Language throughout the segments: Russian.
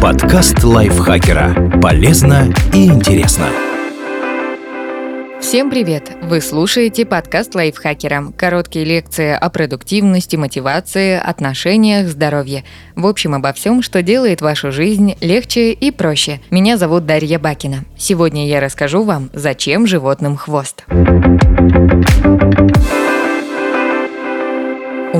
Подкаст лайфхакера. Полезно и интересно. Всем привет! Вы слушаете подкаст лайфхакера. Короткие лекции о продуктивности, мотивации, отношениях, здоровье. В общем, обо всем, что делает вашу жизнь легче и проще. Меня зовут Дарья Бакина. Сегодня я расскажу вам, зачем животным хвост.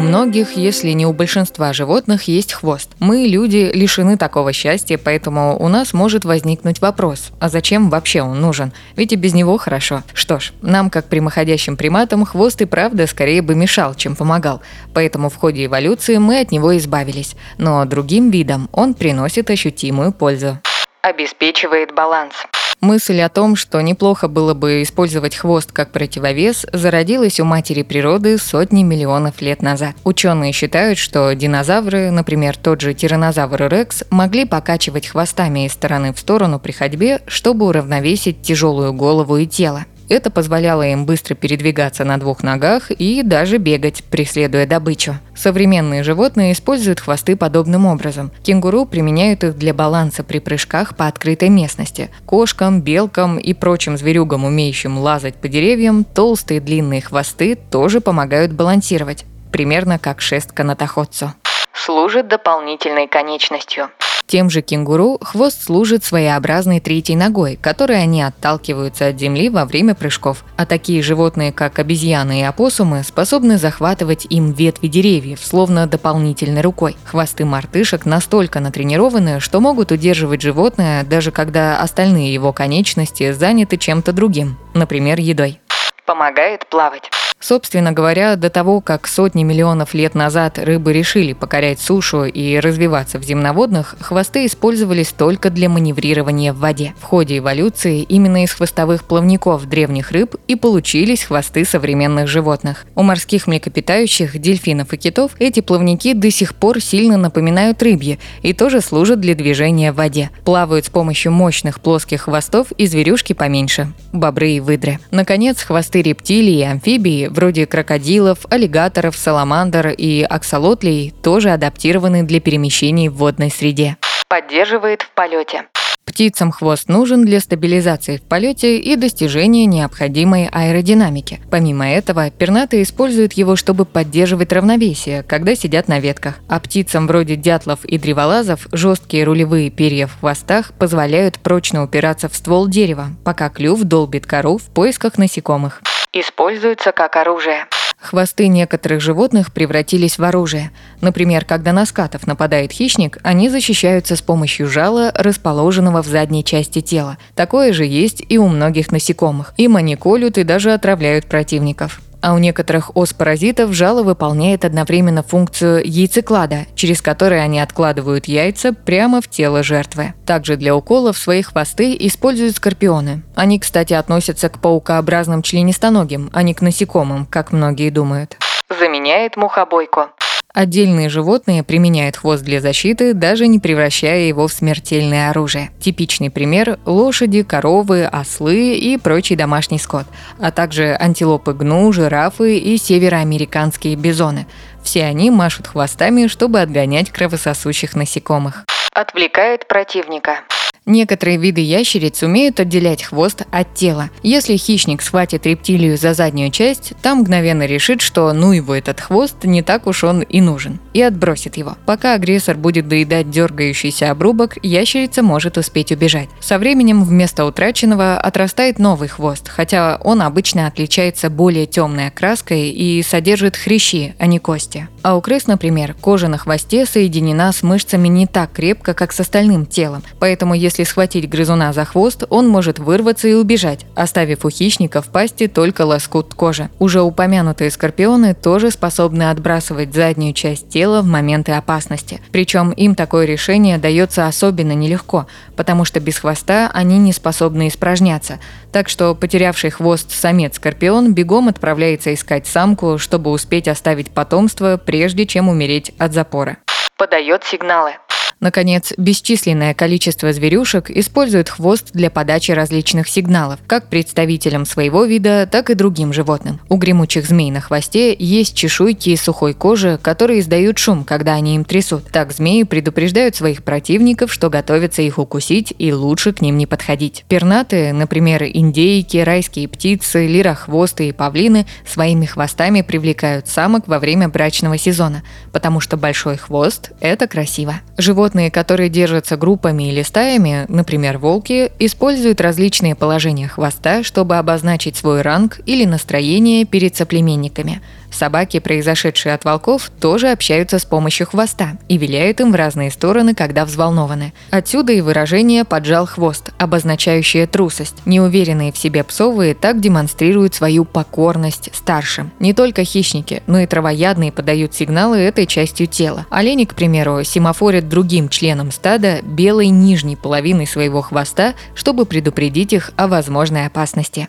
Многих, если не у большинства животных, есть хвост. Мы, люди, лишены такого счастья, поэтому у нас может возникнуть вопрос, а зачем вообще он нужен? Ведь и без него хорошо. Что ж, нам, как прямоходящим приматам, хвост и правда скорее бы мешал, чем помогал. Поэтому в ходе эволюции мы от него избавились. Но другим видам он приносит ощутимую пользу. Обеспечивает баланс. Мысль о том, что неплохо было бы использовать хвост как противовес, зародилась у матери природы сотни миллионов лет назад. Ученые считают, что динозавры, например, тот же тиранозавр Рекс, могли покачивать хвостами из стороны в сторону при ходьбе, чтобы уравновесить тяжелую голову и тело. Это позволяло им быстро передвигаться на двух ногах и даже бегать, преследуя добычу. Современные животные используют хвосты подобным образом. Кенгуру применяют их для баланса при прыжках по открытой местности. Кошкам, белкам и прочим зверюгам, умеющим лазать по деревьям, толстые длинные хвосты тоже помогают балансировать, примерно как шест канатоходцу. Служит дополнительной конечностью. Тем же кенгуру хвост служит своеобразной третьей ногой, которой они отталкиваются от земли во время прыжков. А такие животные, как обезьяны и опоссумы, способны захватывать им ветви деревьев, словно дополнительной рукой. Хвосты мартышек настолько натренированы, что могут удерживать животное, даже когда остальные его конечности заняты чем-то другим, например, едой. Помогает плавать. Собственно говоря, до того, как сотни миллионов лет назад рыбы решили покорять сушу и развиваться в земноводных, хвосты использовались только для маневрирования в воде. В ходе эволюции именно из хвостовых плавников древних рыб и получились хвосты современных животных. У морских млекопитающих, дельфинов и китов эти плавники до сих пор сильно напоминают рыбьи и тоже служат для движения в воде. Плавают с помощью мощных плоских хвостов и зверюшки поменьше – бобры и выдры. Наконец, хвосты рептилий и амфибии вроде крокодилов, аллигаторов, саламандр и аксолотлей, тоже адаптированы для перемещений в водной среде. Поддерживает в полете. Птицам хвост нужен для стабилизации в полете и достижения необходимой аэродинамики. Помимо этого, пернатые используют его, чтобы поддерживать равновесие, когда сидят на ветках. А птицам вроде дятлов и древолазов жесткие рулевые перья в хвостах позволяют прочно упираться в ствол дерева, пока клюв долбит кору в поисках насекомых используются как оружие. Хвосты некоторых животных превратились в оружие. Например, когда на скатов нападает хищник, они защищаются с помощью жала, расположенного в задней части тела. Такое же есть и у многих насекомых. Им они колют и даже отравляют противников. А у некоторых ос-паразитов жало выполняет одновременно функцию яйцеклада, через который они откладывают яйца прямо в тело жертвы. Также для уколов свои хвосты используют скорпионы. Они, кстати, относятся к паукообразным членистоногим, а не к насекомым, как многие думают. Заменяет мухобойку. Отдельные животные применяют хвост для защиты, даже не превращая его в смертельное оружие. Типичный пример – лошади, коровы, ослы и прочий домашний скот, а также антилопы гну, жирафы и североамериканские бизоны. Все они машут хвостами, чтобы отгонять кровососущих насекомых. Отвлекает противника. Некоторые виды ящериц умеют отделять хвост от тела. Если хищник схватит рептилию за заднюю часть, там мгновенно решит, что ну его этот хвост не так уж он и нужен, и отбросит его. Пока агрессор будет доедать дергающийся обрубок, ящерица может успеть убежать. Со временем вместо утраченного отрастает новый хвост, хотя он обычно отличается более темной окраской и содержит хрящи, а не кости. А у крыс, например, кожа на хвосте соединена с мышцами не так крепко, как с остальным телом, поэтому если если схватить грызуна за хвост, он может вырваться и убежать, оставив у хищника в пасти только лоскут кожи. Уже упомянутые скорпионы тоже способны отбрасывать заднюю часть тела в моменты опасности. Причем им такое решение дается особенно нелегко, потому что без хвоста они не способны испражняться. Так что потерявший хвост самец скорпион бегом отправляется искать самку, чтобы успеть оставить потомство, прежде чем умереть от запора. Подает сигналы. Наконец, бесчисленное количество зверюшек используют хвост для подачи различных сигналов, как представителям своего вида, так и другим животным. У гремучих змей на хвосте есть чешуйки из сухой кожи, которые издают шум, когда они им трясут. Так змеи предупреждают своих противников, что готовятся их укусить и лучше к ним не подходить. Пернатые, например, индейки, райские птицы, лирохвосты и павлины своими хвостами привлекают самок во время брачного сезона, потому что большой хвост – это красиво. Животные, которые держатся группами или стаями, например, волки, используют различные положения хвоста, чтобы обозначить свой ранг или настроение перед соплеменниками – Собаки, произошедшие от волков, тоже общаются с помощью хвоста и виляют им в разные стороны, когда взволнованы. Отсюда и выражение «поджал хвост», обозначающее трусость. Неуверенные в себе псовые так демонстрируют свою покорность старшим. Не только хищники, но и травоядные подают сигналы этой частью тела. Олени, к примеру, семафорят другим членам стада белой нижней половиной своего хвоста, чтобы предупредить их о возможной опасности.